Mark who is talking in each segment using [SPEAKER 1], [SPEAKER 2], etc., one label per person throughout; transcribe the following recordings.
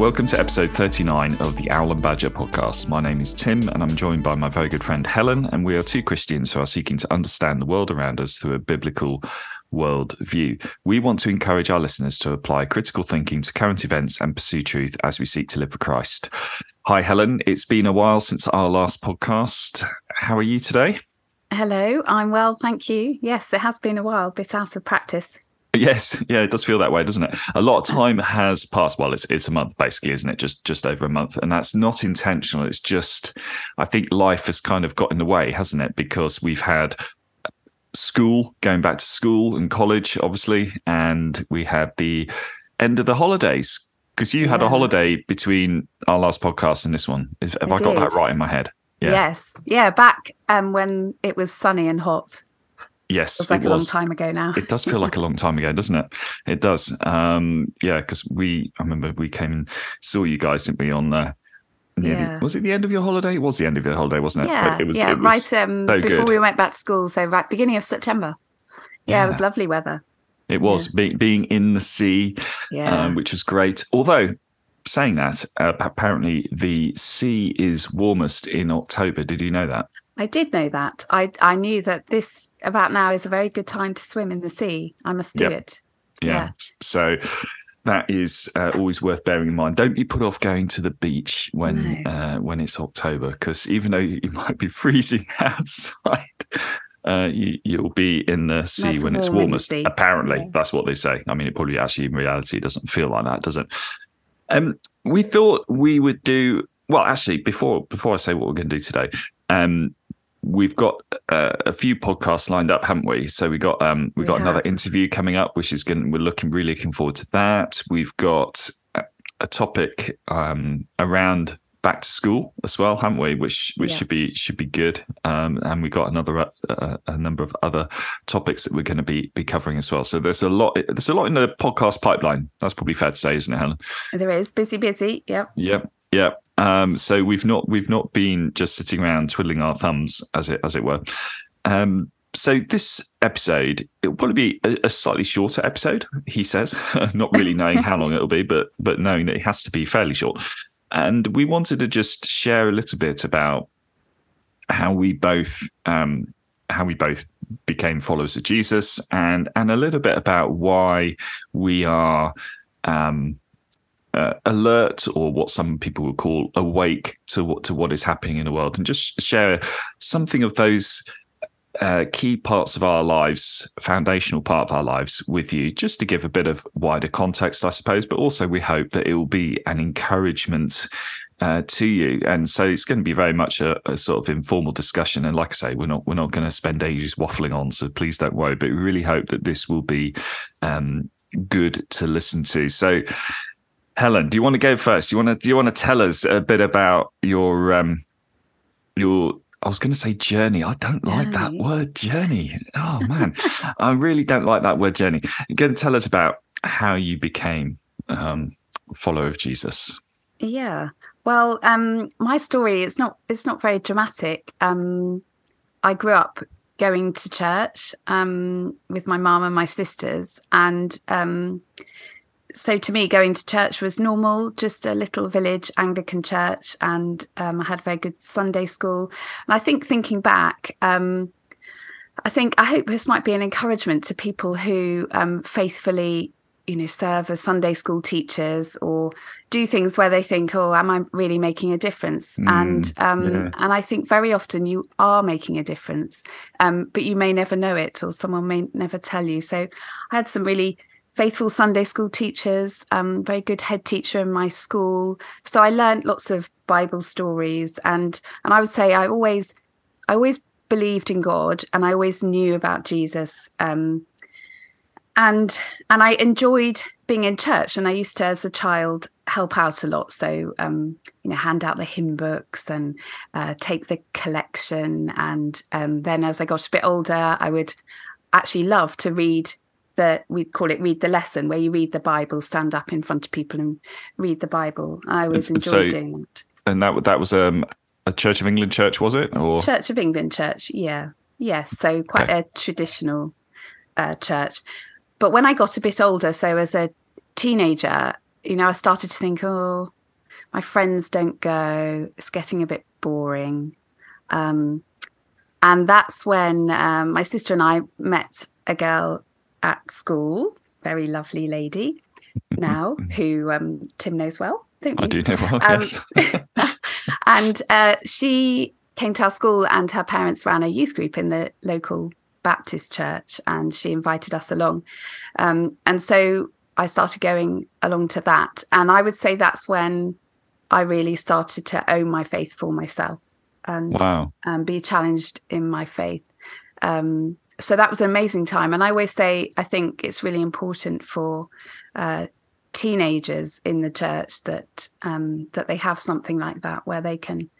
[SPEAKER 1] Welcome to episode 39 of the Owl and Badger podcast. My name is Tim, and I'm joined by my very good friend Helen, and we are two Christians who are seeking to understand the world around us through a biblical world view. We want to encourage our listeners to apply critical thinking to current events and pursue truth as we seek to live for Christ. Hi, Helen. It's been a while since our last podcast. How are you today?
[SPEAKER 2] Hello, I'm well, thank you. Yes, it has been a while, bit out of practice.
[SPEAKER 1] Yes, yeah, it does feel that way, doesn't it? A lot of time has passed. Well, it's it's a month basically, isn't it? Just just over a month, and that's not intentional. It's just, I think life has kind of got in the way, hasn't it? Because we've had school, going back to school and college, obviously, and we had the end of the holidays. Because you had a holiday between our last podcast and this one. Have I, I got that right in my head?
[SPEAKER 2] Yeah. Yes, yeah, back um, when it was sunny and hot.
[SPEAKER 1] Yes,
[SPEAKER 2] it was like it a was. long time ago now.
[SPEAKER 1] it does feel like a long time ago, doesn't it? It does. Um, yeah, because we, I remember we came and saw you guys, didn't we, on the yeah. was it the end of your holiday? It was the end of your holiday, wasn't it?
[SPEAKER 2] Yeah,
[SPEAKER 1] it was,
[SPEAKER 2] yeah, it was right um, so before we went back to school. So right beginning of September. Yeah, yeah. it was lovely weather.
[SPEAKER 1] It was yeah. be- being in the sea, yeah. um, which was great. Although saying that, uh, apparently the sea is warmest in October. Did you know that?
[SPEAKER 2] I did know that. I I knew that this about now is a very good time to swim in the sea. I must do yep. it.
[SPEAKER 1] Yeah. yeah. So that is uh, always worth bearing in mind. Don't be put off going to the beach when no. uh, when it's October, because even though you might be freezing outside, uh, you, will be in the sea nice when it's warmest. Apparently, yeah. that's what they say. I mean, it probably actually in reality doesn't feel like that, does it? Um, we thought we would do well. Actually, before before I say what we're going to do today, um, we've got uh, a few podcasts lined up, haven't we? So we got um, we got yeah. another interview coming up, which is going. We're looking really looking forward to that. We've got a, topic um, around back to school as well, haven't we? Which which yeah. should be should be good. Um, and we've got another uh, uh, a number of other topics that we're going to be be covering as well. So there's a lot there's a lot in the podcast pipeline. That's probably fair to say, isn't it, Helen?
[SPEAKER 2] There is busy, busy. Yep.
[SPEAKER 1] Yep. Yep. Um, so we've not we've not been just sitting around twiddling our thumbs, as it as it were. Um, so this episode it will probably be a, a slightly shorter episode. He says, not really knowing how long it'll be, but but knowing that it has to be fairly short. And we wanted to just share a little bit about how we both um, how we both became followers of Jesus, and and a little bit about why we are um, uh, alert or what some people would call awake to what to what is happening in the world and just share something of those uh, key parts of our lives foundational part of our lives with you just to give a bit of wider context i suppose but also we hope that it will be an encouragement uh, to you, and so it's going to be very much a, a, sort of informal discussion. And like I say, we're not we're not going to spend ages waffling on, so please don't worry. But we really hope that this will be um, good to listen to. So, Helen, do you want to go first? Do you want to do you want to tell us a bit about your um your I was going to say journey. I don't like that word journey. Oh man, I really don't like that word journey. You're going to tell us about how you became um, a follower of Jesus.
[SPEAKER 2] Yeah. Well, um, my story is not it's not very dramatic. Um, I grew up going to church um, with my mom and my sisters, and um, so to me, going to church was normal, just a little village Anglican church, and um, I had very good Sunday school. And I think thinking back, um, I think I hope this might be an encouragement to people who um, faithfully, you know, serve as Sunday school teachers or do things where they think, "Oh, am I really making a difference?" Mm, and um, yeah. and I think very often you are making a difference, um, but you may never know it, or someone may never tell you. So I had some really faithful Sunday school teachers, um, very good head teacher in my school. So I learned lots of Bible stories, and and I would say I always, I always believed in God, and I always knew about Jesus. Um, and and I enjoyed being in church, and I used to, as a child, help out a lot. So um, you know, hand out the hymn books and uh, take the collection, and um, then as I got a bit older, I would actually love to read the we call it read the lesson where you read the bible stand up in front of people and read the bible i always enjoyed so, doing that
[SPEAKER 1] and that that was um, a church of england church was it or
[SPEAKER 2] church of england church yeah yes so quite okay. a traditional uh, church but when i got a bit older so as a teenager you know, I started to think, oh, my friends don't go. It's getting a bit boring. Um, and that's when um, my sister and I met a girl at school, very lovely lady now, who um, Tim knows well.
[SPEAKER 1] I do know well, um,
[SPEAKER 2] yes. and uh, she came to our school, and her parents ran a youth group in the local Baptist church, and she invited us along. Um, and so I started going along to that. And I would say that's when I really started to own my faith for myself and
[SPEAKER 1] wow.
[SPEAKER 2] um, be challenged in my faith. Um, so that was an amazing time. And I always say, I think it's really important for uh, teenagers in the church that um, that they have something like that where they can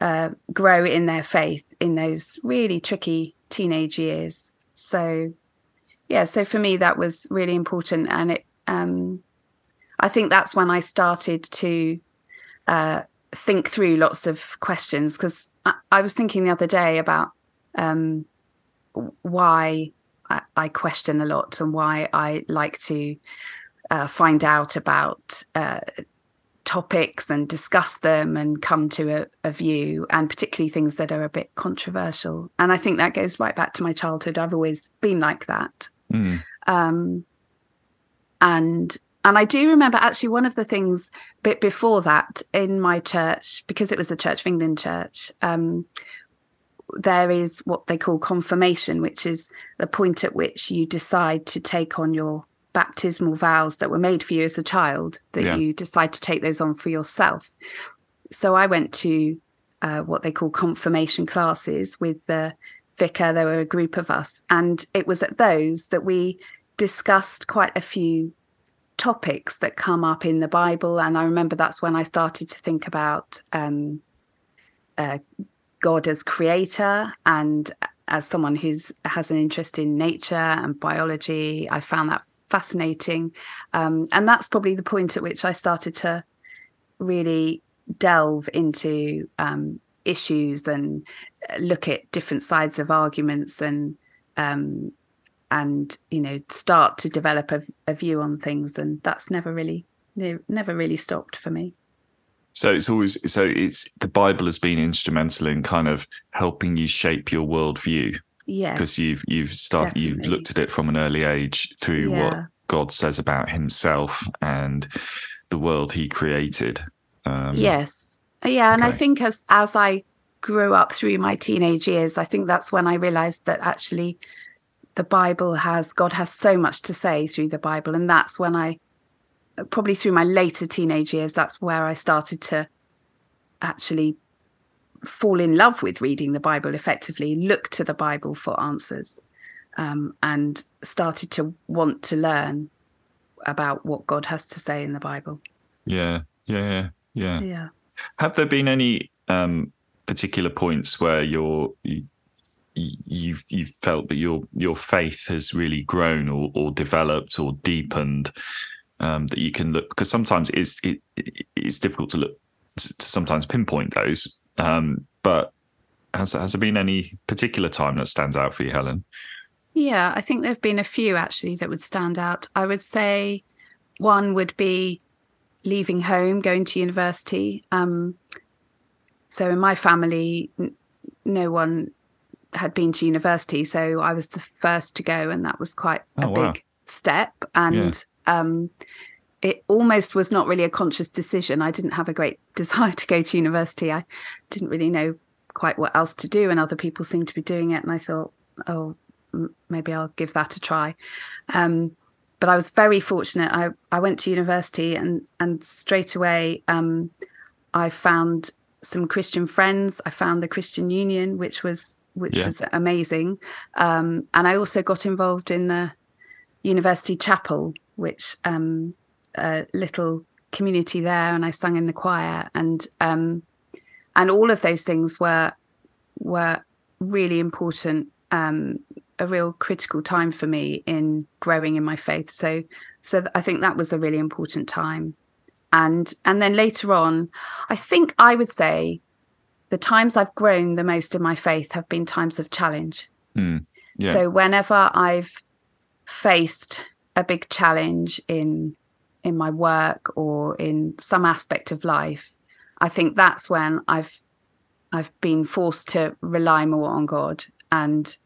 [SPEAKER 2] uh, grow in their faith in those really tricky teenage years. So, yeah, so for me that was really important, and it. Um, I think that's when I started to uh, think through lots of questions because I, I, was thinking the other day about um, why I, I, question a lot and why I like to uh, find out about uh, topics and discuss them and come to a, a, view, and particularly things that are a bit controversial. And I think that goes right back to my childhood. I've always been like that.
[SPEAKER 1] Mm.
[SPEAKER 2] Um, and and I do remember actually one of the things bit before that in my church, because it was a Church of England church, um, there is what they call confirmation, which is the point at which you decide to take on your baptismal vows that were made for you as a child that yeah. you decide to take those on for yourself. So I went to uh, what they call confirmation classes with the vicar. There were a group of us, and it was at those that we discussed quite a few topics that come up in the Bible. And I remember that's when I started to think about um, uh, God as creator and as someone who's has an interest in nature and biology. I found that fascinating. Um, and that's probably the point at which I started to really delve into um, issues and look at different sides of arguments and um, and you know start to develop a, a, view on things and that's never really never really stopped for me
[SPEAKER 1] so it's always so it's the bible has been instrumental in kind of helping you shape your worldview
[SPEAKER 2] yeah
[SPEAKER 1] because you've you've started definitely. you've looked at it from an early age through yeah. what god says about himself and the world he created
[SPEAKER 2] um, yes yeah and okay. i think as as i grew up through my teenage years i think that's when i realized that actually the bible has god has so much to say through the bible and that's when i probably through my later teenage years that's where i started to actually fall in love with reading the Bible effectively, look to the Bible for answers, um, and started to want to learn about what God has to say in the Bible.
[SPEAKER 1] Yeah, yeah,
[SPEAKER 2] yeah, yeah.
[SPEAKER 1] Have there been any um, particular points where you're you, you've you've felt that your your faith has really grown or, or developed or deepened? Um, that you can look because sometimes it's it, it's difficult to look to sometimes pinpoint those um, but has has there been any particular time that stands out for you, Helen?
[SPEAKER 2] Yeah, I think there have been a few actually that would stand out. I would say one would be leaving home, going to university. Um, so in my family, n- no one had been to university, so I was the first to go, and that was quite oh, a wow. big step. And. Um, it almost was not really a conscious decision. I didn't have a great desire to go to university. I didn't really know quite what else to do, and other people seemed to be doing it. And I thought, oh, maybe I'll give that a try. Um, but I was very fortunate. I, I went to university, and and straight away um, I found some Christian friends. I found the Christian Union, which was which yeah. was amazing, um, and I also got involved in the university chapel, which um, a little community there and I sung in the choir and um, and all of those things were were really important um, a real critical time for me in growing in my faith. So so I think that was a really important time. And and then later on I think I would say the times I've grown the most in my faith have been times of challenge.
[SPEAKER 1] Mm, yeah.
[SPEAKER 2] so whenever I've faced a big challenge in in my work or in some aspect of life, I think that's when I've I've been forced to rely more on God and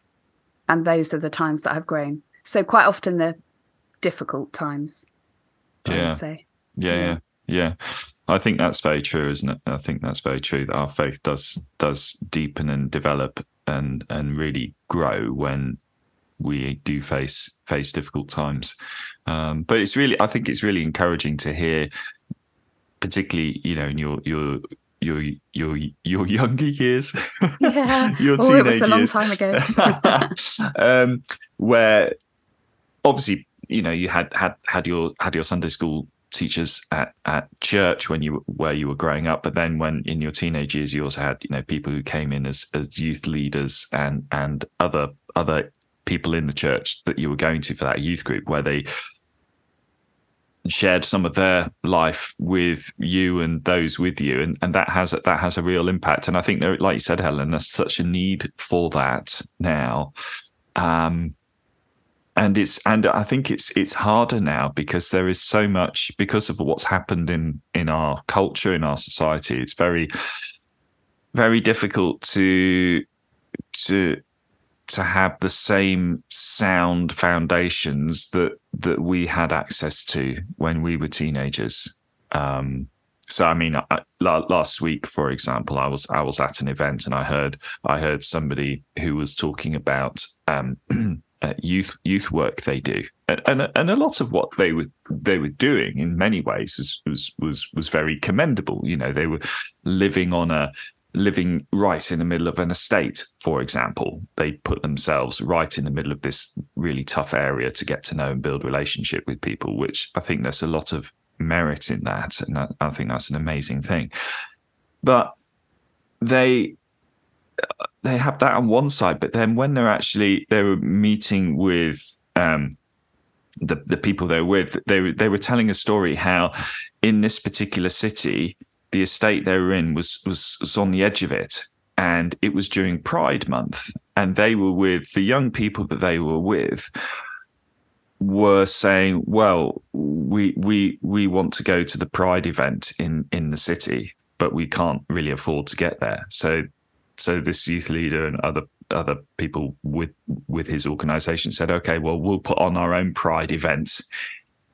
[SPEAKER 2] and those are the times that I've grown. So quite often the difficult times.
[SPEAKER 1] Yeah. yeah, yeah, yeah. I think that's very true, isn't it? I think that's very true that our faith does does deepen and develop and and really grow when we do face face difficult times. Um, but it's really, I think it's really encouraging to hear, particularly you know in your your your your your younger years,
[SPEAKER 2] Yeah.
[SPEAKER 1] your
[SPEAKER 2] oh, it was a long
[SPEAKER 1] years.
[SPEAKER 2] time ago.
[SPEAKER 1] um, where obviously you know you had had had your had your Sunday school teachers at at church when you were- where you were growing up, but then when in your teenage years you also had you know people who came in as as youth leaders and and other other people in the church that you were going to for that youth group where they shared some of their life with you and those with you. And, and that has that has a real impact. And i think there like you said helen there's such a need for that now. Um and it's and i think it's it's harder now because there is so much because of what's happened in in our culture in our society it's very very difficult to to to have the same sound foundations that that we had access to when we were teenagers. Um, so I mean, I, last week, for example, I was I was at an event and I heard I heard somebody who was talking about um, uh, youth youth work they do, and, and and a lot of what they were they were doing in many ways was was was, was very commendable. You know, they were living on a living right in the middle of an estate, for example. They put themselves right in the middle of this really tough area to get to know and build relationship with people, which I think there's a lot of merit in that. And I, I think that's an amazing thing. But they they have that on one side, but then when they're actually they were meeting with um the the people they're with, they they were telling a story how in this particular city the estate they were in was, was was on the edge of it. And it was during pride month and they were with the young people that they were with were saying well we we we want to go to the pride event in in the city but we can't really afford to get there. So so this youth leader and other other people with with his organization said okay well we'll put on our own pride events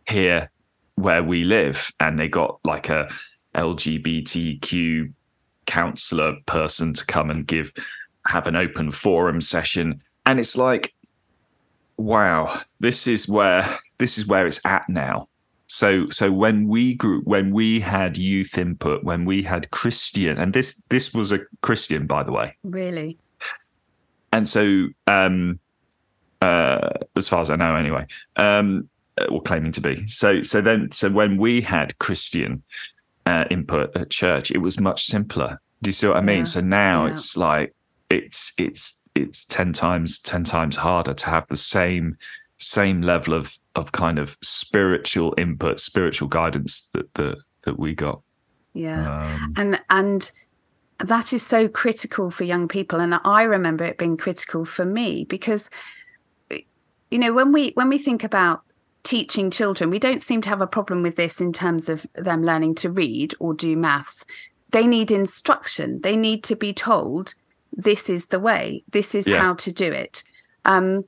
[SPEAKER 1] here where we live. And they got like a LGBTQ counselor person to come and give have an open forum session. And it's like wow this is where this is where it's at now. So so when we grew when we had youth input when we had christian and this this was a christian by the way.
[SPEAKER 2] Really?
[SPEAKER 1] and so um uh as far as i know anyway um uh, or claiming to be. So so then so when we had christian uh, input at church it was much simpler do you see what i mean
[SPEAKER 2] Yeah.
[SPEAKER 1] so now
[SPEAKER 2] Yeah.
[SPEAKER 1] it's like it's it's it's 10 times 10 times harder to have the same same level of of kind of spiritual input spiritual guidance that that, that we got
[SPEAKER 2] Yeah.
[SPEAKER 1] um,
[SPEAKER 2] and and that is so critical for young people and i remember it being critical for me because you know when we when we think about teaching children. We don't seem to have a problem with this in terms of them learning to read or do maths. They need instruction. They need to be told this is the way. This is
[SPEAKER 1] Yeah.
[SPEAKER 2] how to do it. Um,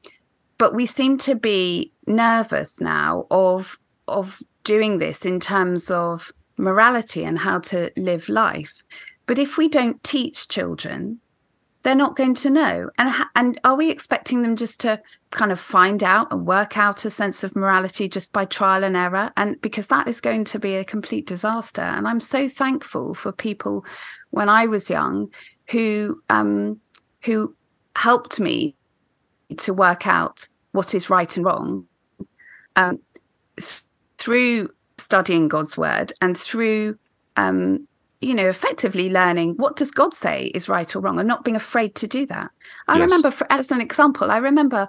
[SPEAKER 2] but we seem to be nervous now of of doing this in terms of morality and how to live life. But if we don't teach children they're not going to know. And and are we expecting them just to kind of find out and work out a sense of morality just by trial and error? And because that is going to be a complete disaster. And i'm so thankful for people when i was young who um who helped me to work out what is right and wrong um, th- through studying God's word and through, um, you know, effectively learning what does God say is right or wrong and not being afraid to do that. I
[SPEAKER 1] Yes.
[SPEAKER 2] remember, for, as an example, I remember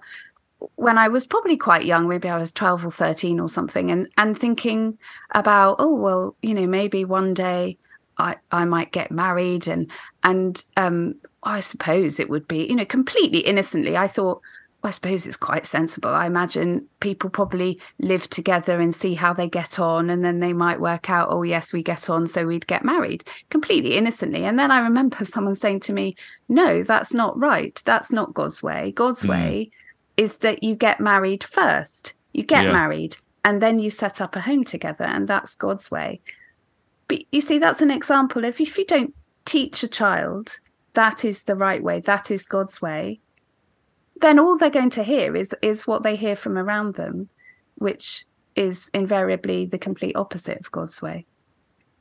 [SPEAKER 2] when I was probably quite young, maybe I was 12 or 13 or something, and, and thinking about, oh, well, you know, maybe one day I, I might get married and, and um, I suppose it would be, you know, completely innocently. I thought, I suppose it's quite sensible. I imagine people probably live together and see how they get on, and then they might work out, oh, yes, we get on, so we'd get married completely innocently. And then I remember someone saying to me, no, that's not right. That's not God's way. God's mm. way is that you get married first. You get yeah. married, and then you set up a home together, and that's God's way. But you see, that's an example. If, if you don't teach a child that is the right way, that is God's way, then all they're going to hear is is what they hear from around them, which is invariably the complete opposite of God's way.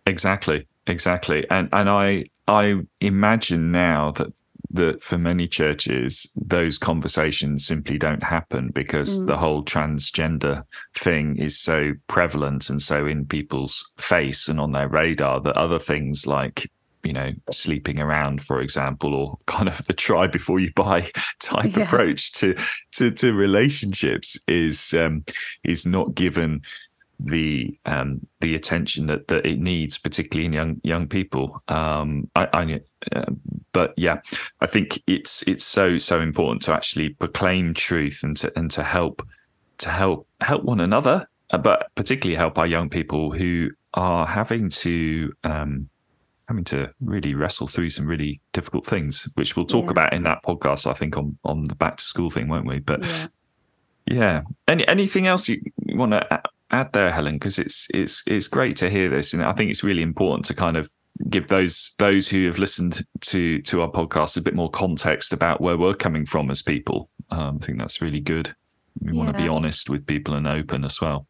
[SPEAKER 1] Exactly, exactly, and and I I imagine now that that for many churches those conversations simply don't happen because mm. the whole transgender thing is so prevalent and so in people's face and on their radar that other things like you know, sleeping around, for example, or kind of the try before you buy type yeah. approach to, to to relationships is um, is not given the um, the attention that, that it needs, particularly in young young people. Um, I, I uh, but yeah, I think it's it's so so important to actually proclaim truth and to and to help to help help one another, uh, but particularly help our young people who are having to um, having to really wrestle through some really difficult things, which we'll talk yeah. about in that podcast, I think, on on the back to school thing, won't we? But yeah, yeah. Any anything else you, want to add there, Helen? Because it's it's it's great to hear this, and I think it's really important to kind of give those those who have listened to to our podcast a bit more context about where we're coming from as people. Um, I think that's really good. We yeah. want to be honest with people and open as well.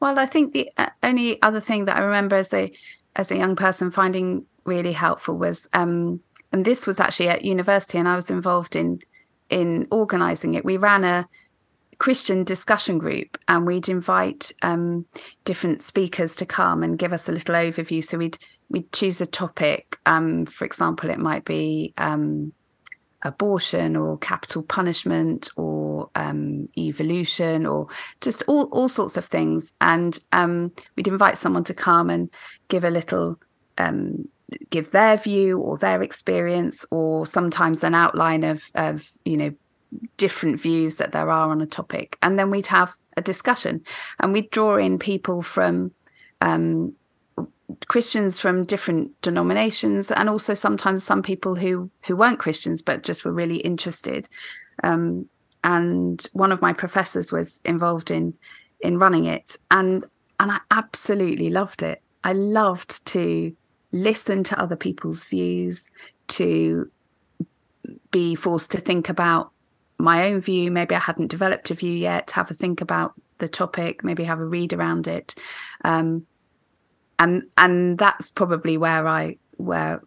[SPEAKER 2] Well, I think the uh, only other thing that I remember as a as a young person finding really helpful was um, and this was actually at university and I was involved in in organizing it. We ran a Christian discussion group and we'd invite um, different speakers to come and give us a little overview. So we'd we'd choose a topic. Um, for example, it might be um, abortion or capital punishment or um, evolution or just all, all sorts of things. And um, we'd invite someone to come and give a little, um, give their view or their experience, or sometimes an outline of, of, you know, different views that there are on a topic. And then we'd have a discussion and we'd draw in people from um, Christians from different denominations, and also sometimes some people who who weren't Christians but just were really interested. Um, and one of my professors was involved in in running it, and and I absolutely loved it. I loved to listen to other people's views, to be forced to think about my own view. Maybe I hadn't developed a view yet. Have a think about the topic. Maybe have a read around it. Um, and and that's probably where I where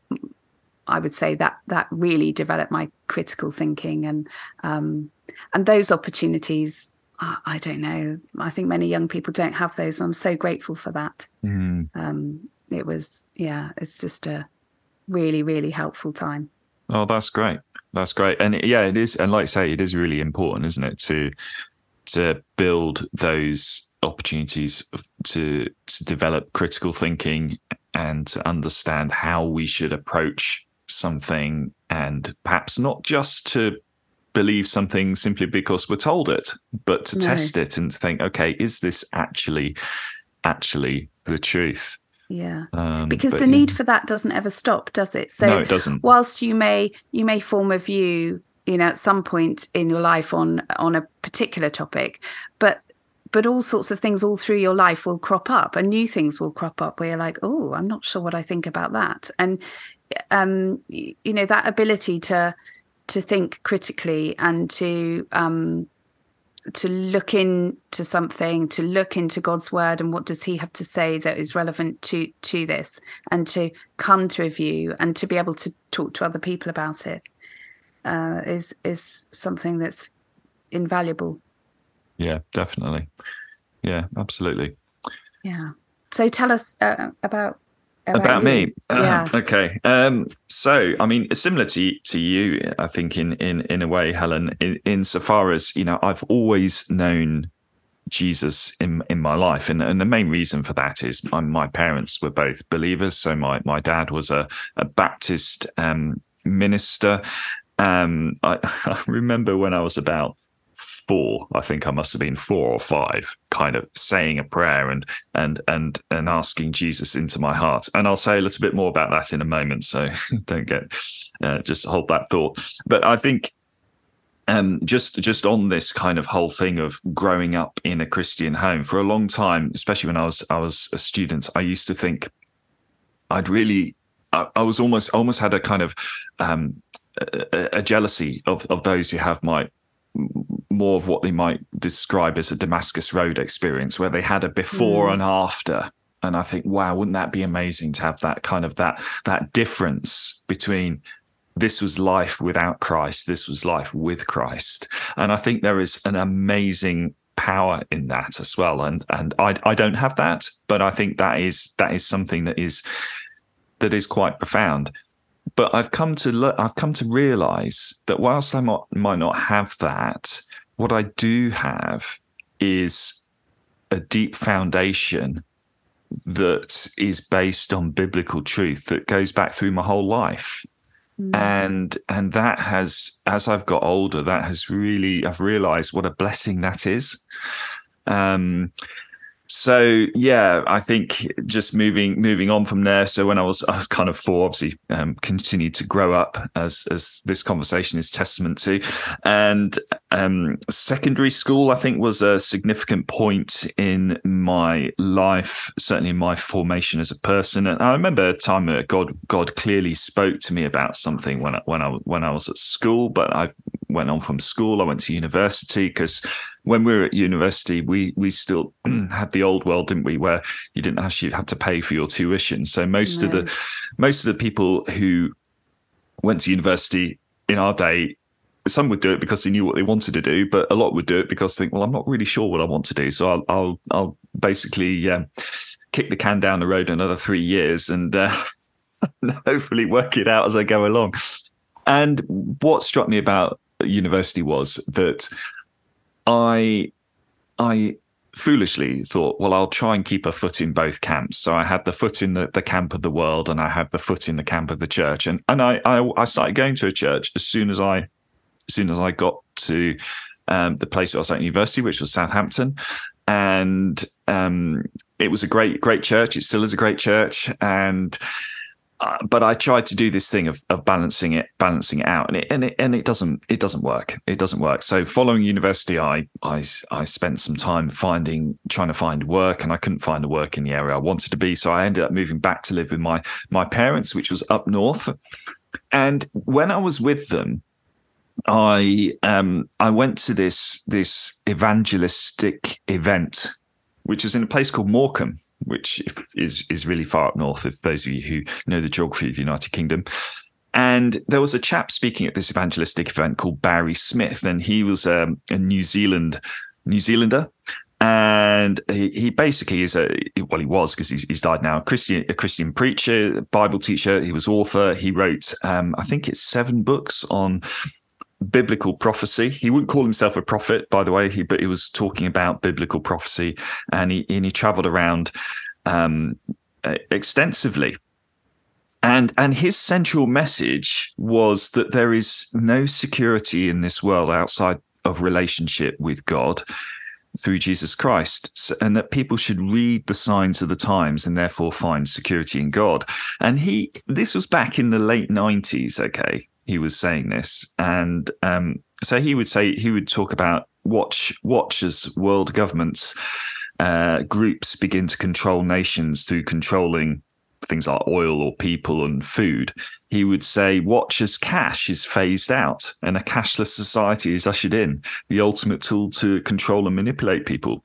[SPEAKER 2] I would say that that really developed my critical thinking and um, and those opportunities. I, I, don't know. I think many young people don't have those. I'm so grateful for that. Mm. Um, it was yeah. It's just a really really helpful time.
[SPEAKER 1] Oh, that's great. That's great. And yeah, it is. And like I say, it is really important, isn't it, to to build those opportunities to to develop critical thinking and to understand how we should approach something and perhaps not just to believe something simply because we're told it but to no. test it and think okay is this actually actually the truth?
[SPEAKER 2] Yeah. Um, because the need for that doesn't ever stop does it?
[SPEAKER 1] So no, it doesn't.
[SPEAKER 2] whilst you may you may form a view you know at some point in your life on on a particular topic but but all sorts of things all through your life will crop up and new things will crop up where you're like oh i'm not sure what i think about that. And um you, know that ability to to think critically and to um to look into something to look into god's word and what does he have to say that is relevant to to this and to come to a view and to be able to talk to other people about it uh, is is something that's invaluable
[SPEAKER 1] yeah, definitely. Yeah, absolutely.
[SPEAKER 2] Yeah. So tell us uh, about
[SPEAKER 1] about, about me. Yeah. okay. Um, so, I mean, similar to to you, I think in in in a way, Helen, in, insofar as you know, I've always known Jesus in in my life, and and the main reason for that is my, my parents were both believers. So my my dad was a a Baptist um, minister. Um, I, I remember when I was about four. I think I must have been four or five, kind of saying a prayer and and and and asking Jesus into my heart. And I'll say a little bit more about that in a moment. So don't get uh, just hold that thought. But I think um, just just on this kind of whole thing of growing up in a Christian home for a long time, especially when I was I was a student, I used to think I'd really I, I was almost almost had a kind of um, a, a, jealousy of of those who have my more of what they might describe as a Damascus Road experience, where they had a before mm. and after. And I think, wow, wouldn't that be amazing to have that kind of that that difference between this was life without Christ, this was life with Christ. And I think there is an amazing power in that as well. And and I I don't have that, but I think that is that is something that is that is quite profound. But I've come to look, I've come to realize that whilst I might, might not have that, what I do have is a deep foundation that is based on biblical truth that goes back through my whole life. Mm. And and that has as I've got older, that has really I've realized what a blessing that is. Um so yeah, I think just moving moving on from there. So when I was I was kind of four, obviously um, continued to grow up as as this conversation is testament to, and um, secondary school I think was a significant point in my life, certainly in my formation as a person. And I remember a time that God God clearly spoke to me about something when I, when I when I was at school, but I went on from school. I went to university because when we were at university, we we still had the old world, didn't we, where you didn't actually have to pay for your tuition. So most of the most of the people who went to university in our day, some would do it because they knew what they wanted to do, but a lot would do it because they think, well, I'm not really sure what I want to do, so I'll I'll, I'll basically kick the can down the road another three years and. Uh, hopefully work it out as I go along. And what struck me about university was that I I foolishly thought, well, I'll try and keep a foot in both camps. So I had the foot in the, the camp of the world and I had the foot in the camp of the church. And and I, I, I started going to a church as soon as I as soon as I got to um, the place where I was at university, which was Southampton. And um, it was a great, great church. It still is a great church. And uh, but I tried to do this thing of, of balancing it, balancing it out, and it and it and it doesn't it doesn't work. It doesn't work. So following university, I I I spent some time finding trying to find work, and I couldn't find the work in the area I wanted to be. So I ended up moving back to live with my my parents, which was up north. And when I was with them, I um I went to this this evangelistic event, which was in a place called Morecambe which is is really far up north. If those of you who know the geography of the United Kingdom, and there was a chap speaking at this evangelistic event called Barry Smith, and he was um, a New Zealand New Zealander, and he, he basically is a well, he was because he's, he's died now. A Christian, a Christian preacher, Bible teacher. He was author. He wrote, um, I think it's seven books on biblical prophecy. He wouldn't call himself a prophet, by the way, he, but he was talking about biblical prophecy, and he and he travelled around um, extensively. And and his central message was that there is no security in this world outside of relationship with God through Jesus Christ, and that people should read the signs of the times and therefore find security in God. And he, this was back in the late nineties, okay, he was saying this, and um, so he would say he would talk about watch watch as world governments uh, groups begin to control nations through controlling things like oil or people and food. He would say, watch as cash is phased out and a cashless society is ushered in, the ultimate tool to control and manipulate people.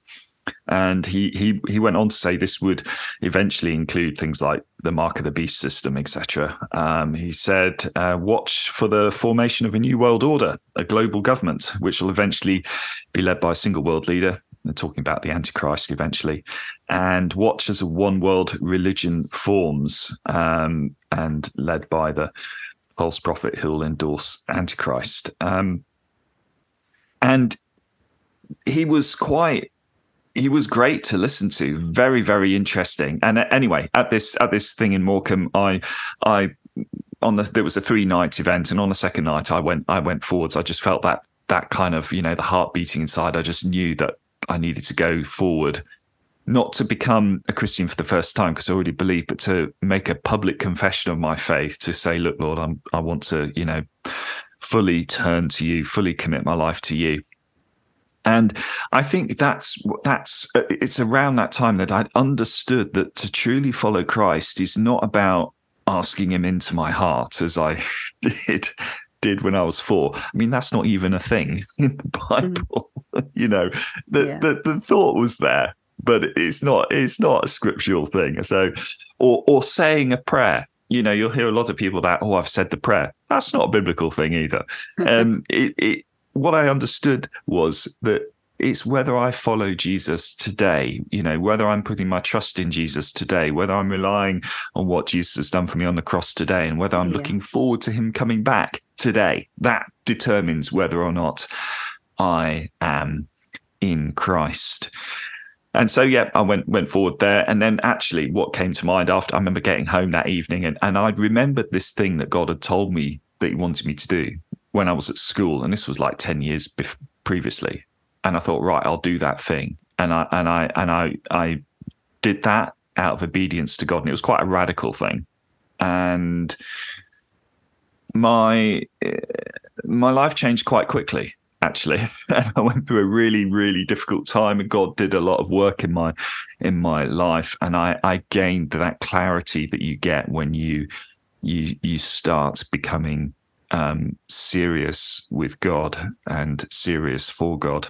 [SPEAKER 1] And he he he went on to say this would eventually include things like the mark of the beast system, etc. Um, he said, uh, "Watch for the formation of a new world order, a global government, which will eventually be led by a single world leader." They're talking about the Antichrist eventually, and watch as a one world religion forms um, and led by the false prophet who will endorse Antichrist. Um, and he was quite he was great to listen to. Very, very interesting. And uh, anyway, at this at this thing in Morecambe, I I on the there was a three night event, and on the second night I went I went forwards. I just felt that that kind of you know the heart beating inside. I just knew that I needed to go forward, not to become a Christian for the first time because I already believe but to make a public confession of my faith. To say, look, Lord, I'm I want to you know fully turn to you, fully commit my life to you. And I think that's that's it's around that time that I'd understood that to truly follow Christ is not about asking him into my heart as I did did when I was four. I mean, that's not even a thing in the Bible. Mm. you know, the, yeah. the the thought was there, but it's not it's not a scriptural thing. So, or or saying a prayer. You know, you'll hear a lot of people about, oh, I've said the prayer. That's not a biblical thing either. um, it, it what I understood was that it's whether I follow Jesus today, you know, whether I'm putting my trust in Jesus today, whether I'm relying on what Jesus has done for me on the cross today, and whether I'm yeah. looking forward to him coming back today. That determines whether or not I am in Christ. And so, yeah, I went went forward there. And then actually what came to mind after I remember getting home that evening and, and I remembered this thing that God had told me that he wanted me to do when I was at school, and this was like ten years bef- previously. And I thought, right, I'll do that thing, and I and I and I I did that out of obedience to God, and it was quite a radical thing. And my eh, my life changed quite quickly actually and i went through a really really difficult time and god did a lot of work in my in my life and i i gained that clarity that you get when you you you start becoming um, serious with God and serious for God.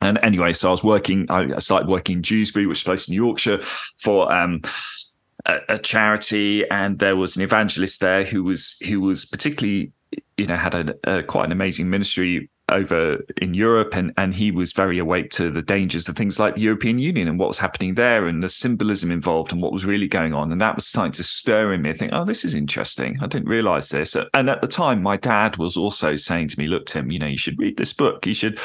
[SPEAKER 1] And anyway, so I was working, I started working in Dewsbury, which is a place in Yorkshire, for um, a, a, charity. And there was an evangelist there who was who was particularly, you know, had a, a quite an amazing ministry over in Europe, and and he was very awake to the dangers of things like the European Union and what was happening there, and the symbolism involved, and what was really going on, and that was starting to stir in me. I think, oh, this is interesting. I didn't realize this. And at the time, my dad was also saying to me, "Look, Tim, you know, you should read this book. You should."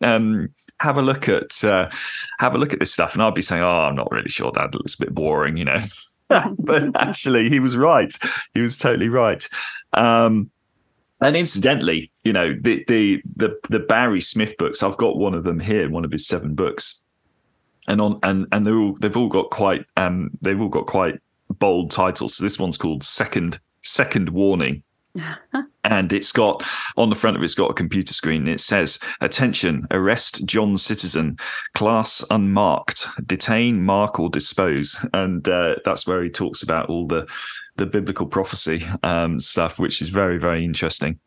[SPEAKER 1] Um, have a look at uh, have a look at this stuff, and I'd be saying, "Oh, I'm not really sure, Dad. It looks a bit boring," you know. but actually, he was right. He was totally right. Um, and incidentally, you know, the, the the the Barry Smith books, I've got one of them here, one of his seven books. And on and and they're all they've all got quite um they've all got quite bold titles. So this one's called Second Second Warning. and it's got on the front of it, it's got a computer screen. it says, "Attention! Arrest John Citizen, class unmarked, detain, mark, or dispose." And uh, that's where he talks about all the the biblical prophecy um, stuff, which is very very interesting.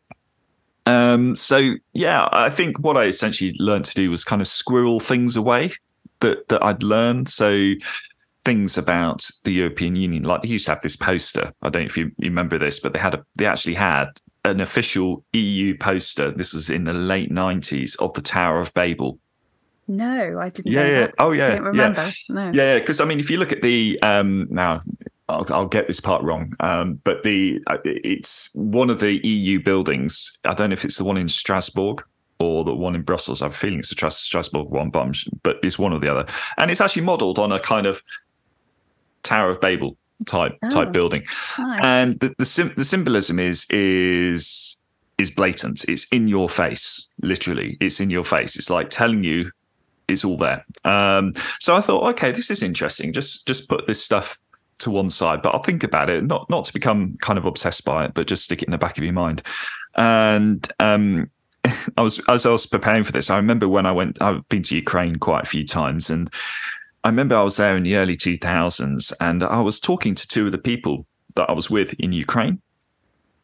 [SPEAKER 1] Um, so yeah, I think what I essentially learned to do was kind of squirrel things away that that I'd learned. So things about the European Union, like they used to have this poster. I don't know if you, you remember this, but they had a they actually had an official EU poster. This was in the late nineties of the Tower of Babel.
[SPEAKER 2] No, I didn't.
[SPEAKER 1] Yeah, yeah.
[SPEAKER 2] That.
[SPEAKER 1] Oh, yeah.
[SPEAKER 2] I don't remember.
[SPEAKER 1] Yeah.
[SPEAKER 2] No.
[SPEAKER 1] Yeah, because I mean, if you look at the um, now I'll, I'll, get this part wrong, um, but the uh, it's one of the EU buildings. I don't know if it's the one in Strasbourg or the one in Brussels. I have a feeling it's the Strasbourg one, but, but it's one or the other. And it's actually modelled on a kind of Tower of Babel type oh, type building. Nice. And the the, the symbolism is is is blatant. It's in your face, literally. It's in your face. It's like telling you it's all there. Um, so I thought, okay, this is interesting. Just just put this stuff to one side, but I'll think about it, not not to become kind of obsessed by it, but just stick it in the back of your mind. And um, I was as I was preparing for this, I remember when I went. I've been to Ukraine quite a few times, and I remember I was there in the early 2000s, and I was talking to two of the people that I was with in Ukraine,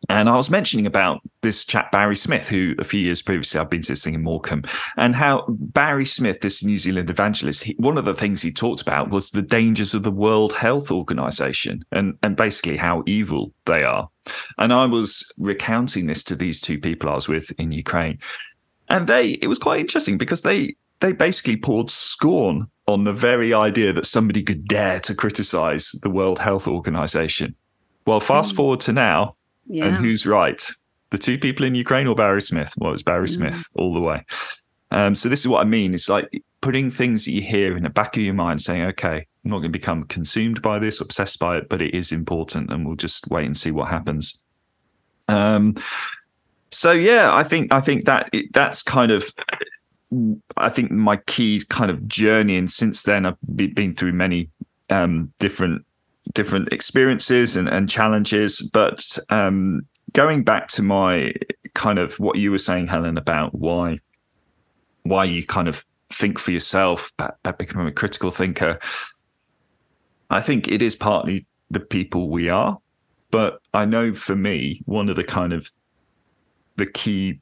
[SPEAKER 1] and I was mentioning about this chap, Barry Smith, who a few years previously I've been to this thing in Morecambe, and how Barry Smith, this New Zealand evangelist, he, one of the things he talked about was the dangers of the World Health Organization and, and basically how evil they are. And I was recounting this to these two people I was with in Ukraine. And they, it was quite interesting because they, they basically poured scorn on the very idea that somebody could dare to criticize the World Health Organization. Well, fast mm. forward to now, yeah. And who's right? The two people in Ukraine or Barry Smith? Well, it's Barry mm. Smith all the way. Um, so this is what I mean. It's like putting things that you hear in the back of your mind, saying, "Okay, I'm not going to become consumed by this, obsessed by it, but it is important, and we'll just wait and see what happens." Um, so yeah, I think I think that that's kind of I think my key kind of journey, and since then I've been through many um, different different experiences and, and challenges. But um, going back to my kind of what you were saying, Helen, about why why you kind of think for yourself, about becoming a critical thinker. I think it is partly the people we are, but I know for me, one of the kind of the key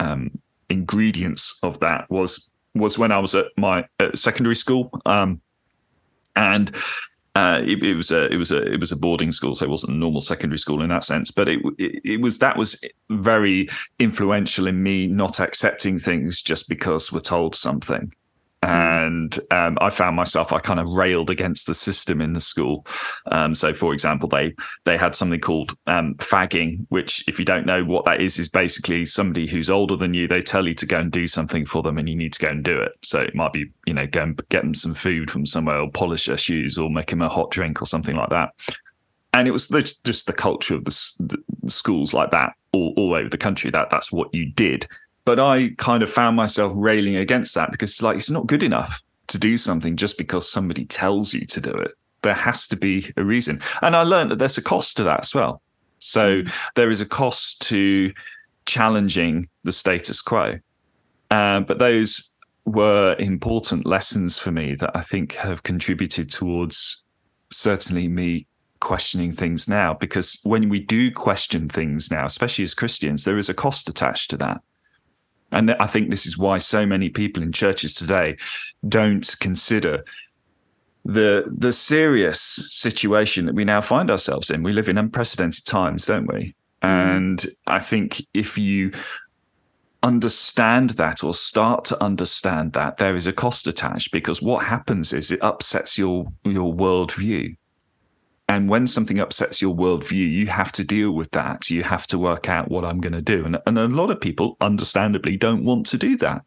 [SPEAKER 1] um, ingredients of that was was when I was at my at secondary school, um, and uh, it, it, was a it was a it was a boarding school, so it wasn't a normal secondary school in that sense. But it, it, it was that was very influential in me not accepting things just because we're told something. And um, I found myself I kind of railed against the system in the school. Um, so, for example, they they had something called um, fagging, which, if you don't know what that is, is basically somebody who's older than you. They tell you to go and do something for them, and you need to go and do it. So it might be you know go and get them some food from somewhere, or polish their shoes, or make them a hot drink, or something like that. And it was just the culture of the, the schools like that all, all over the country. That that's what you did but I kind of found myself railing against that because it's like it's not good enough to do something just because somebody tells you to do it. There has to be a reason. And I learned that there's a cost to that as well. So mm. there is a cost to challenging the status quo. Uh, but those were important lessons for me that I think have contributed towards certainly me questioning things now. Because when we do question things now, especially as Christians, there is a cost attached to that. And I think this is why so many people in churches today don't consider the the serious situation that we now find ourselves in. We live in unprecedented times, don't we? Mm. And I think if you understand that or start to understand that there is a cost attached because what happens is it upsets your your worldview and when something upsets your worldview, you have to deal with that. You have to work out what I'm going to do. And, and a lot of people, understandably, don't want to do that.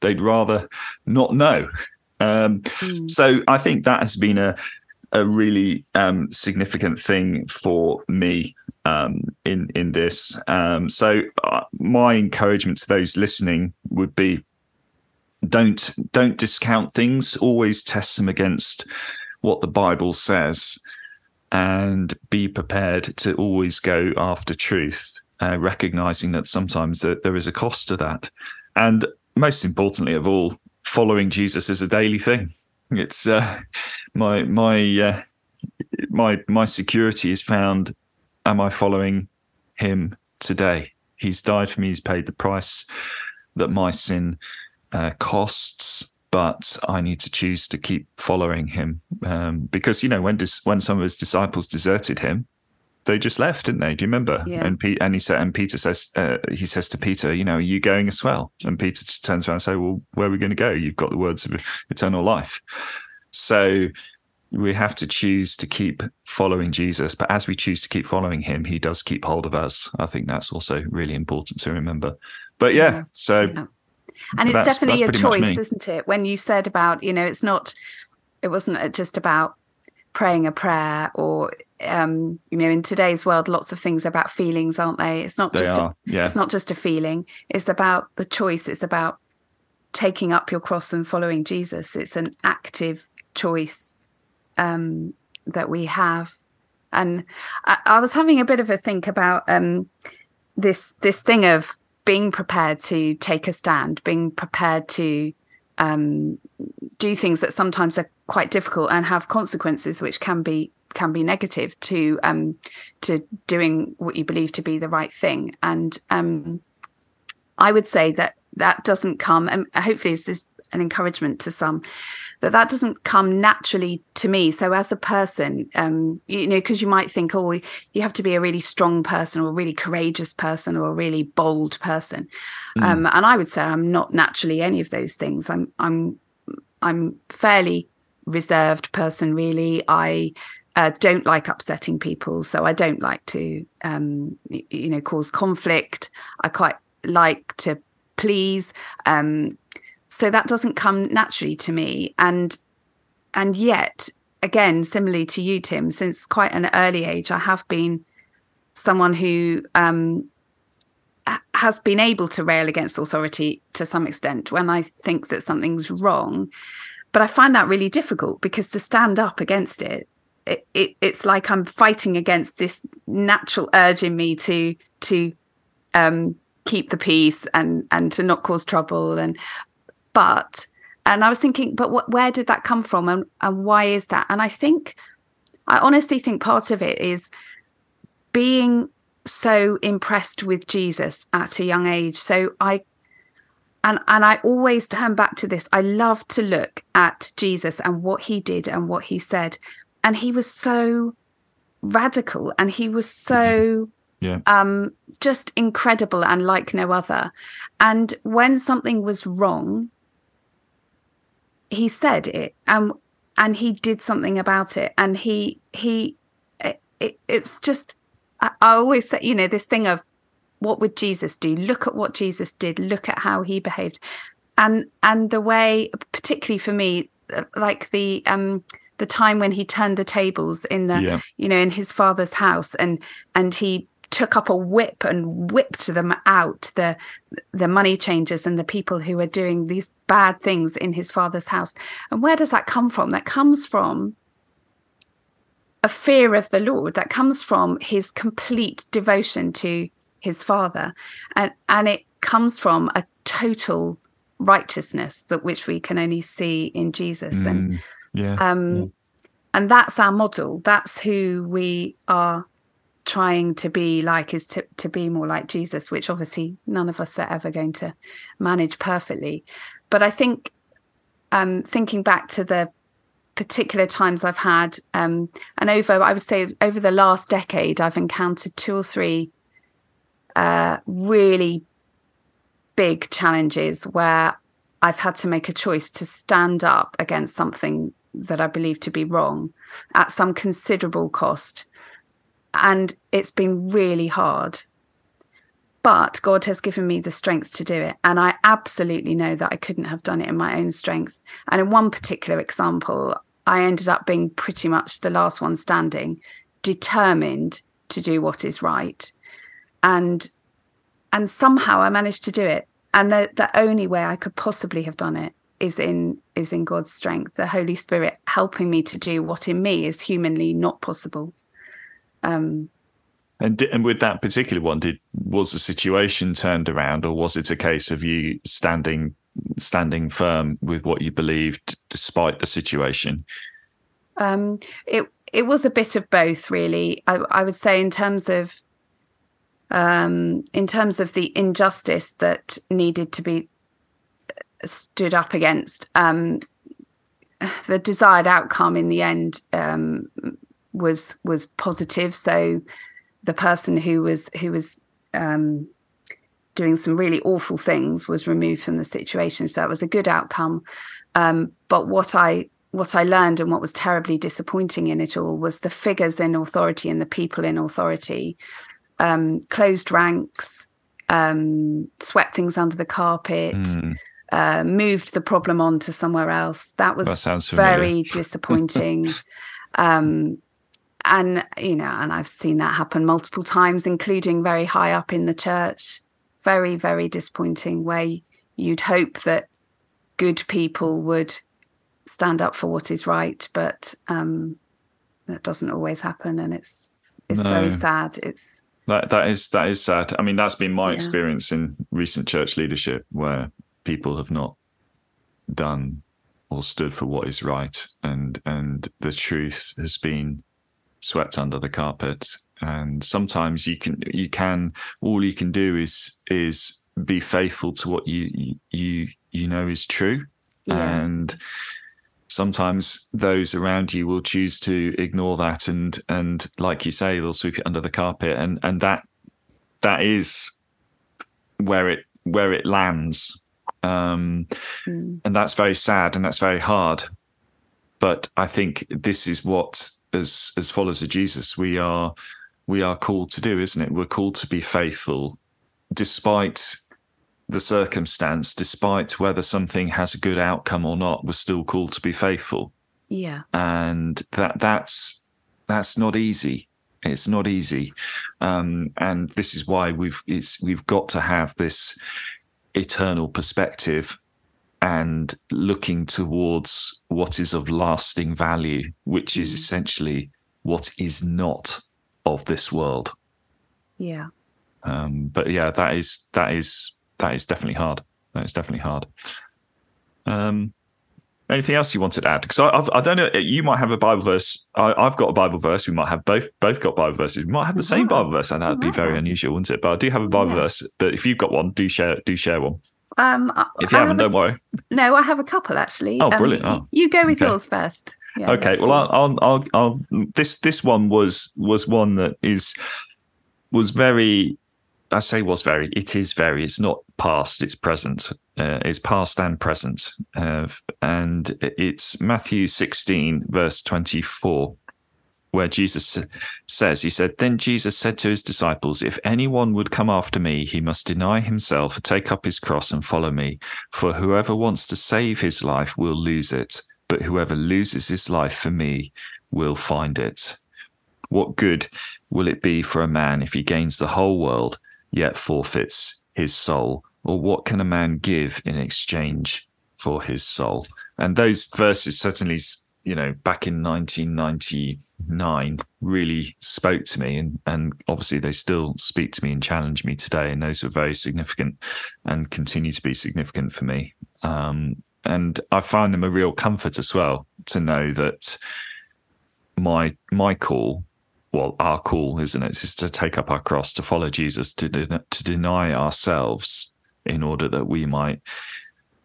[SPEAKER 1] They'd rather not know. Um, mm. So I think that has been a, a really um, significant thing for me um, in in this. Um, so uh, my encouragement to those listening would be: don't don't discount things. Always test them against what the Bible says and be prepared to always go after truth, uh, recognizing that sometimes that there is a cost to that. And most importantly of all, following Jesus is a daily thing. It's uh, my my uh, my my security is found. Am I following Him today? He's died for me. He's paid the price that my sin uh, costs but I need to choose to keep following him um, because you know when dis- when some of his disciples deserted him, they just left, didn't they? Do you remember?
[SPEAKER 2] Yeah.
[SPEAKER 1] And and he said, and Peter says, uh, he says to Peter, you know, are you going as well? And Peter just turns around and says, well, where are we going to go? You've got the words of eternal life. So we have to choose to keep following Jesus, but as we choose to keep following him, he does keep hold of us. I think that's also really important to remember. But yeah, yeah. so. Yeah
[SPEAKER 2] and it's that's, definitely that's a choice isn't it? When you said about you know it's not it wasn't just about praying a prayer or um, you know in today's world lots of things are about feelings aren't they? It's not
[SPEAKER 1] they
[SPEAKER 2] just
[SPEAKER 1] a, yeah.
[SPEAKER 2] it's not just a feeling. It's about the choice. It's about taking up your cross and following jesus. It's an active choice um, that we have. And I, I, was having a bit of a think about um, this this thing of being prepared to take a stand, being prepared to um, do things that sometimes are quite difficult and have consequences, which can be can be negative to um, to doing what you believe to be the right thing. And um, I would say that that doesn't come, and hopefully this is an encouragement to some that that doesn't come naturally to me. So as a person, um, you know, because you might think, oh, you have to be a really strong person or a really courageous person or a really bold person. Mm. Um, and I would say I'm not naturally any of those things. I'm I'm I'm fairly reserved person, really. I uh, don't like upsetting people, so I don't like to, um, you know, cause conflict. I quite like to please. Um, so that doesn't come naturally to me and and yet again similarly to you tim since quite an early age i have been someone who um has been able to rail against authority to some extent when I think that something's wrong. But I find that really difficult because to stand up against it, it, it it's like I'm fighting against this natural urge in me to to um, keep the peace and and to not cause trouble and but and I was thinking, but what, where did that come from and, and why is that? And I think I honestly think part of it is being so impressed with Jesus at a young age. So I and and I always turn back to this. I love to look at Jesus and what he did and what he said. And he was so radical and he was so
[SPEAKER 1] yeah.
[SPEAKER 2] um just incredible and like no other. And when something was wrong, he said it and and he did something about it and he he it, it's just I, I always say you know this thing of what would jesus do? Look at what jesus did. Look at how he behaved. And and the way particularly for me like the um the time when he turned the tables in the
[SPEAKER 1] Yeah.
[SPEAKER 2] you know in his father's house and and he took up a whip and whipped them out the the money changers and the people who were doing these bad things in his father's house. And where does that come from? That comes from a fear of the lord. That comes from his complete devotion to his father. And and it comes from a total righteousness that which we can only see in jesus. And
[SPEAKER 1] Mm, yeah.
[SPEAKER 2] um and that's our model. That's who we are trying to be like is to, to be more like jesus which obviously none of us are ever going to manage perfectly but i think um thinking back to the particular times i've had um and over i would say over the last decade i've encountered two or three uh really big challenges where I've had to make a choice to stand up against something that I believe to be wrong at some considerable cost. And it's been really hard. But God has given me the strength to do it. And I absolutely know that I couldn't have done it in my own strength. And in one particular example, I ended up being pretty much the last one standing, determined to do what is right. And and somehow I managed to do it. And the, the only way I could possibly have done it is in is in God's strength, the Holy Spirit helping me to do what in me is humanly not possible. Um,
[SPEAKER 1] And and with that particular one, did was the situation turned around, or was it a case of you standing standing firm with what you believed despite the situation?
[SPEAKER 2] um, it it was a bit of both, really. I, I would say in terms of um, in terms of the injustice that needed to be stood up against. Um, the desired outcome in the end um, was was positive. So the person who was who was um, doing some really awful things was removed from the situation. So that was a good outcome. Um, but what I what I learned and what was terribly disappointing in it all was the figures in authority and the people in authority um, closed ranks, um, swept things under the carpet,
[SPEAKER 1] Mm,
[SPEAKER 2] uh, moved the problem on to somewhere else. That was
[SPEAKER 1] that
[SPEAKER 2] very disappointing. um, and you know, and I've seen that happen multiple times, including very high up in the church. Very, very disappointing. Where you'd hope that good people would stand up for what is right, but um, that doesn't always happen, and it's it's
[SPEAKER 1] No.
[SPEAKER 2] very sad. It's
[SPEAKER 1] That that is that is sad. I mean, that's been my
[SPEAKER 2] Yeah.
[SPEAKER 1] experience in recent church leadership, where people have not done or stood for what is right, and and the truth has been swept under the carpet. And sometimes you can you can all you can do is is be faithful to what you you you know is true,
[SPEAKER 2] yeah,
[SPEAKER 1] and sometimes those around you will choose to ignore that and and like you say they'll sweep it under the carpet. And and that that is where it where it lands. Um
[SPEAKER 2] Mm.
[SPEAKER 1] and that's very sad and that's very hard. But i think this is what as as followers of jesus we are we are called to do isn't it? We're called to be faithful despite the circumstance despite whether something has a good outcome or not we're still called to be faithful.
[SPEAKER 2] Yeah,
[SPEAKER 1] and that that's that's not easy. It's not easy, um, and this is why we've we've got to have this eternal perspective and looking towards what is of lasting value, which is mm. essentially what is not of this world.
[SPEAKER 2] Yeah.
[SPEAKER 1] Um, but yeah, that is that is that is definitely hard. That is definitely hard. Um, anything else you wanted to add? Because I, I've, I, do not know. You might have a Bible verse. I, have got a Bible verse. We might have both both got Bible verses. We might have the same Bible verse, and that'd be very unusual, wouldn't it? But I do have a Bible yeah. verse. But if you've got one, do share do share one. Um, if you I haven't, have a, don't worry.
[SPEAKER 2] No, I have a couple actually.
[SPEAKER 1] Oh, um, brilliant! Oh.
[SPEAKER 2] You go with okay. yours first.
[SPEAKER 1] Yeah, okay. Well, I'll, I'll, I'll, I'll, this, this one was, was one that is, was very, I say was very, it is very, it's not past, it's present. Uh, it's past and present. Uh, and it's Matthew 16, verse 24 where Jesus says, He said, Then Jesus said to his disciples, If anyone would come after me, he must deny himself, take up his cross, and follow me. For whoever wants to save his life will lose it, but whoever loses his life for me will find it. What good will it be for a man if he gains the whole world, yet forfeits his soul? Or what can a man give in exchange for his soul? And those verses certainly, you know, back in 1999 really spoke to me. And, and obviously they still speak to me and challenge me today. And those were very significant and continue to be significant for me. Um, and I find them a real comfort as well to know that my my call, well, our call, isn't it, is to take up our cross, to follow Jesus, to de- to deny ourselves in order that we might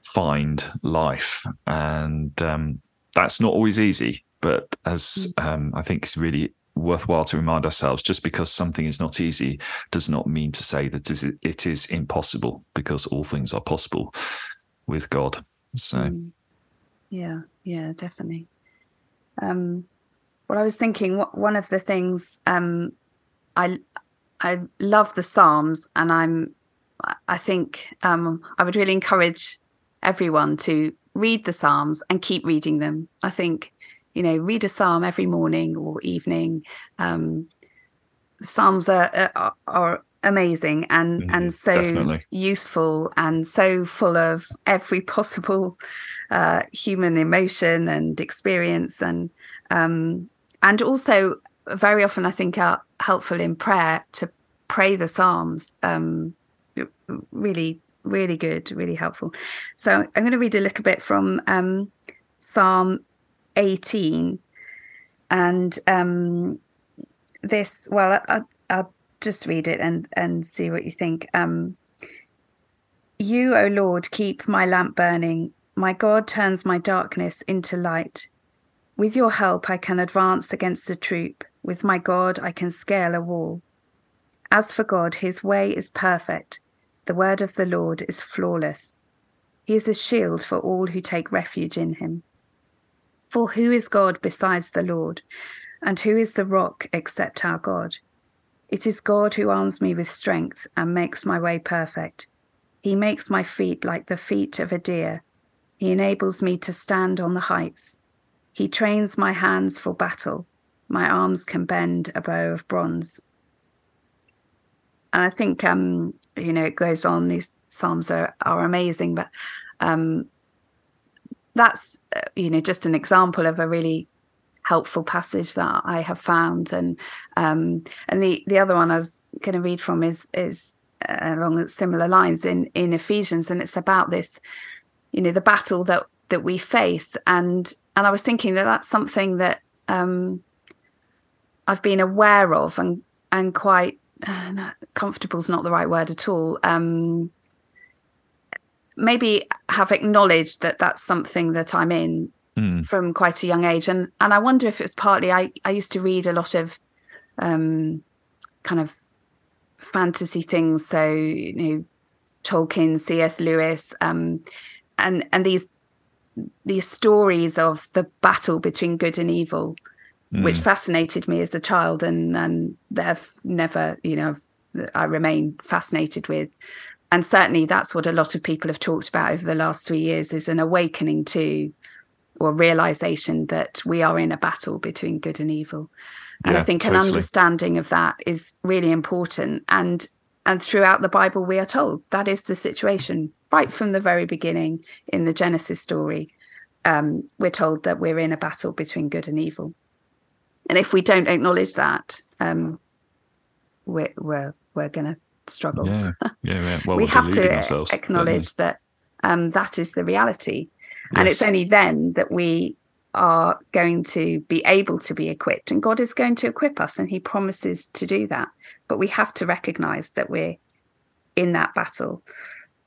[SPEAKER 1] find life, and um, that's not always easy. But as mm. um, I think it's really worthwhile to remind ourselves just because something is not easy does not mean to say that it is impossible because all things are possible with God. So, mm.
[SPEAKER 2] yeah, yeah, definitely. Um, well, I was thinking one of the things um, I I love the Psalms, and I'm I think um, I would really encourage everyone to read the Psalms and keep reading them. I think you know read a psalm every morning or evening. Um, Psalms are, are, are amazing and mm, and so definitely. useful and so full of every possible uh, human emotion and experience and um, and also very often I think are helpful in prayer to pray the psalms um, really really good really helpful so I'm going to read a little bit from um, Psalm 18 and um, this well I, I'll just read it and and see what you think. Um, you, O Lord, keep my lamp burning. My God turns my darkness into light. With your help, I can advance against a troop. With my God, I can scale a wall. As for God, his way is perfect. The word of the Lord is flawless. He is a shield for all who take refuge in him. For who is God besides the Lord? And who is the rock except our God? It is God who arms me with strength and makes my way perfect. He makes my feet like the feet of a deer. He enables me to stand on the heights. He trains my hands for battle. My arms can bend a bow of bronze. And I think, um, you know, it goes on. These psalms are are amazing, but um, that's uh, you know just an example of a really helpful passage that I have found. And um, and the the other one I was going to read from is is uh, along similar lines in in Ephesians, and it's about this, you know, the battle that that we face. And and I was thinking that that's something that um, I've been aware of and and quite uh, comfortable is not the right word at all. Um, maybe have acknowledged that that's something that I'm in mm. from quite a young age, and and I wonder if it's partly I I used to read a lot of um, kind of fantasy things, so you know Tolkien, C.S. Lewis, um, and and these these stories of the battle between good and evil, mm. which fascinated me as a child, and and they've never, you know, I remain fascinated with. And certainly, that's what a lot of people have talked about over the last three years: is an awakening to or realization that we are in a battle between good and evil. And
[SPEAKER 1] Yeah,
[SPEAKER 2] I think
[SPEAKER 1] totally.
[SPEAKER 2] an understanding of that is really important. And and throughout the Bible, we are told that is the situation right from the very beginning in the Genesis story. Um, we're told that we're in a battle between good and evil. And if we don't acknowledge that, um, we're we're we're going to struggle.
[SPEAKER 1] Yeah, yeah, yeah. Well,
[SPEAKER 2] we have to acknowledge that um, that is the reality,
[SPEAKER 1] certainly.
[SPEAKER 2] and it's only then that we are going to be able to be equipped, and God is going to equip us, and He promises to do that. But we have to recognize that we're in that battle.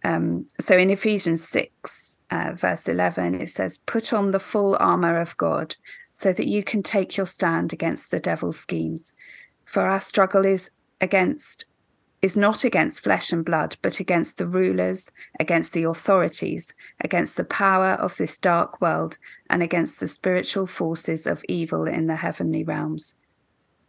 [SPEAKER 2] Um, so in Ephesians 6, uh, verse 11, it says, Put on the full armor of God so that you can take your stand against the devil's schemes. For our struggle is against is not against flesh and blood, but against the rulers, against the authorities, against the power of this dark world, and against the spiritual forces of evil in the heavenly realms.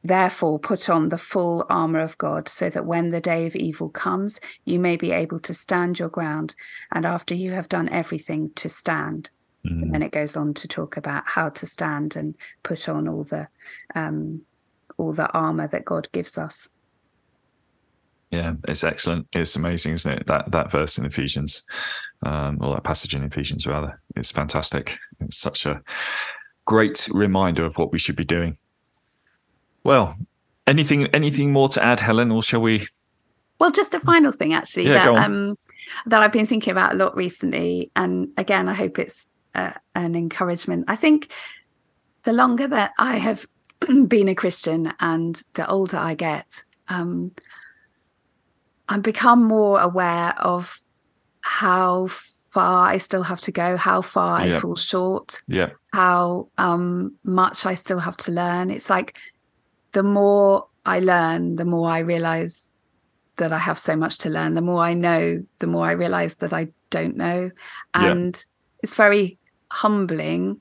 [SPEAKER 2] Therefore, put on the full armor of God, so that when the day of evil comes, you may be able to stand your ground, and after you have done everything, to stand.
[SPEAKER 1] Mm.
[SPEAKER 2] And then it goes on to talk about how to stand and put on all the um, all the armor that God gives us.
[SPEAKER 1] Yeah, it's excellent. It's amazing, isn't it? That that verse in Ephesians, um, or that passage in Ephesians, rather, it's fantastic. It's such a great reminder of what we should be doing. Well, anything anything more to add, Helen, or shall we?
[SPEAKER 2] Well, just a final thing, actually,
[SPEAKER 1] Yeah,
[SPEAKER 2] that um, that I've been thinking about a lot recently, and again, I hope it's uh, an encouragement. I think the longer that I have been a Christian, and the older I get, um, I've become more aware of how far I still have to go, how far
[SPEAKER 1] Yeah.
[SPEAKER 2] I fall short,
[SPEAKER 1] Yeah,
[SPEAKER 2] how um, much I still have to learn. It's like the more I learn, the more I realize that I have so much to learn. The more I know, the more I realize that I don't know.
[SPEAKER 1] Yeah.
[SPEAKER 2] And it's very humbling.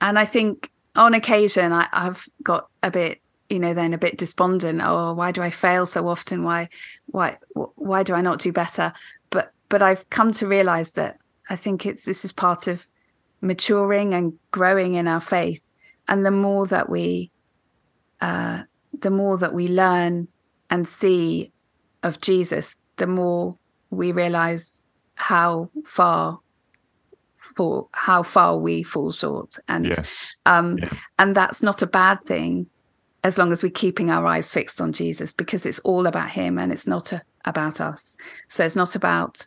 [SPEAKER 2] And I think on occasion I, I've got a bit, you know, then a bit despondent. Oh, why do I fail so often? Why, why, why do I not do better? But, but I've come to realize that I think it's this is part of maturing and growing in our faith. And the more that we, uh, the more that we learn and see of Jesus, the more we realize how far for how far we fall short. And
[SPEAKER 1] yes,
[SPEAKER 2] um,
[SPEAKER 1] Yeah.
[SPEAKER 2] and that's not a bad thing as long as we're keeping our eyes fixed on Jesus because it's all about him and it's not a, about us. So it's not about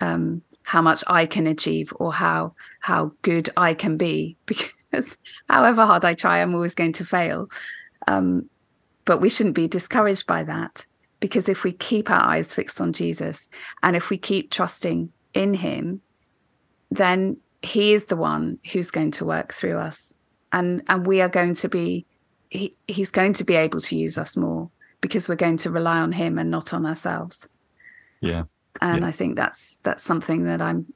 [SPEAKER 2] um, how much I can achieve or how how good I can be because however hard I try, I'm always going to fail. Um, but we shouldn't be discouraged by that because if we keep our eyes fixed on Jesus and if we keep trusting in him, then he is the one who's going to work through us and and we are going to be he, he's going to be able to use us more because we're going to rely on him and not on ourselves.
[SPEAKER 1] Yeah,
[SPEAKER 2] and
[SPEAKER 1] Yeah.
[SPEAKER 2] i think that's that's something that i'm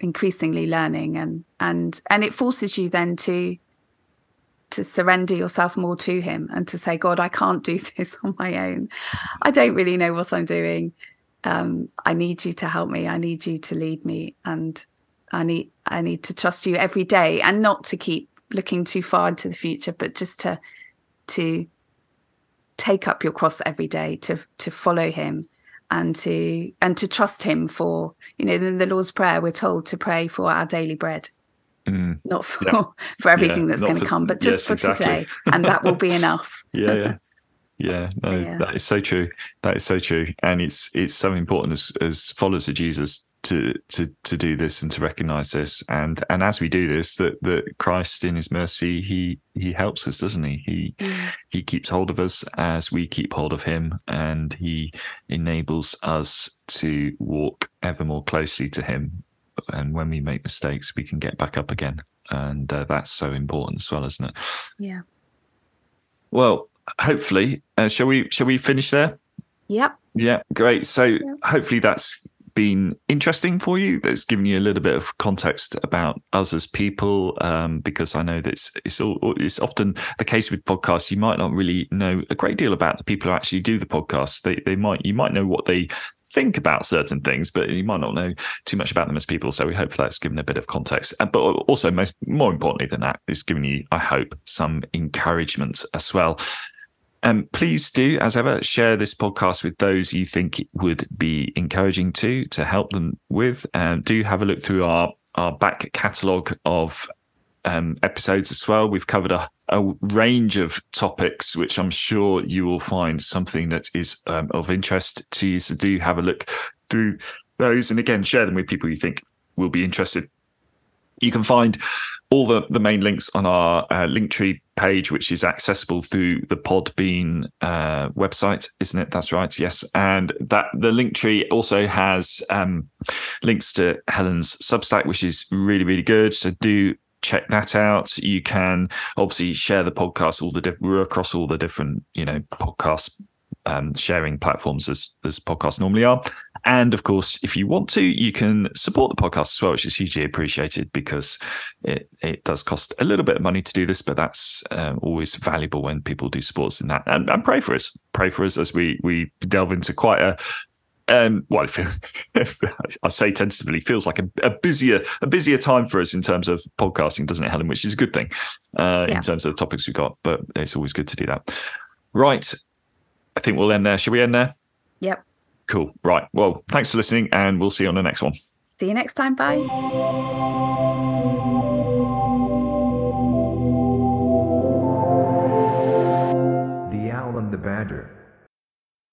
[SPEAKER 2] increasingly learning and and and it forces you then to to surrender yourself more to him and to say god i can't do this on my own. I don't really know what i'm doing. Um i need you to help me. I need you to lead me. And i need i need to trust you every day and not to keep looking too far into the future but just to to take up your cross every day to to follow him and to and to trust him for you know in the lord's prayer we're told to pray for our daily bread
[SPEAKER 1] Mm.
[SPEAKER 2] not for
[SPEAKER 1] Yeah.
[SPEAKER 2] for everything
[SPEAKER 1] Yeah,
[SPEAKER 2] that's going to come but just
[SPEAKER 1] yes,
[SPEAKER 2] for
[SPEAKER 1] exactly.
[SPEAKER 2] today and that will be enough
[SPEAKER 1] yeah, yeah. Yeah, no,
[SPEAKER 2] Yeah.
[SPEAKER 1] that is so true. That is so true, and it's it's so important as as followers of Jesus to to to do this and to recognize this, and and as we do this, that that Christ in His mercy he he helps us, doesn't he? He
[SPEAKER 2] Mm.
[SPEAKER 1] he keeps hold of us as we keep hold of Him, and He enables us to walk ever more closely to Him. And when we make mistakes, we can get back up again, and uh, that's so important as well, isn't it?
[SPEAKER 2] yeah
[SPEAKER 1] Well, hopefully, uh, shall we shall we finish there?
[SPEAKER 2] yep
[SPEAKER 1] Yeah, great. So hopefully that's been interesting for you. That's given you a little bit of context about us as people, um, because I know that it's it's, all, it's often the case with podcasts. You might not really know a great deal about the people who actually do the podcast. They they might you might know what they think about certain things, but you might not know too much about them as people. So we hope that's given a bit of context. But also, most more importantly than that, it's given you, I hope, some encouragement as well. And um, please do, as ever, share this podcast with those you think it would be encouraging to to help them with. And do have a look through our our back catalogue of um, episodes as well. We've covered a, a, range of topics, which I'm sure you will find something that is um, of interest to you. So do have a look through those, and again, share them with people you think will be interested. You can find all the, the main links on our uh, Linktree page, which is accessible through the Podbean uh, website, isn't it? That's right. Yes, and that the Linktree also has um, links to Helen's Substack, which is really really good. So do check that out. You can obviously share the podcast all the diff- across all the different you know podcast um, sharing platforms as as podcasts normally are. And of course, if you want to, you can support the podcast as well, which is hugely appreciated because it, it does cost a little bit of money to do this, but that's um, always valuable when people do sports in that. And, and pray for us, pray for us as we we delve into quite a um, well, if, I say tentatively, feels like a, a, busier a busier time for us in terms of podcasting, doesn't it, Helen? Which is a good thing uh, yeah. in terms of the topics we've got. But it's always good to do that. Right, I think we'll end there. Should we end there?
[SPEAKER 2] Yep.
[SPEAKER 1] Cool. Right. Well, thanks for listening, and we'll see you on the next one.
[SPEAKER 2] See you next time. Bye.
[SPEAKER 3] The Owl and the Badger.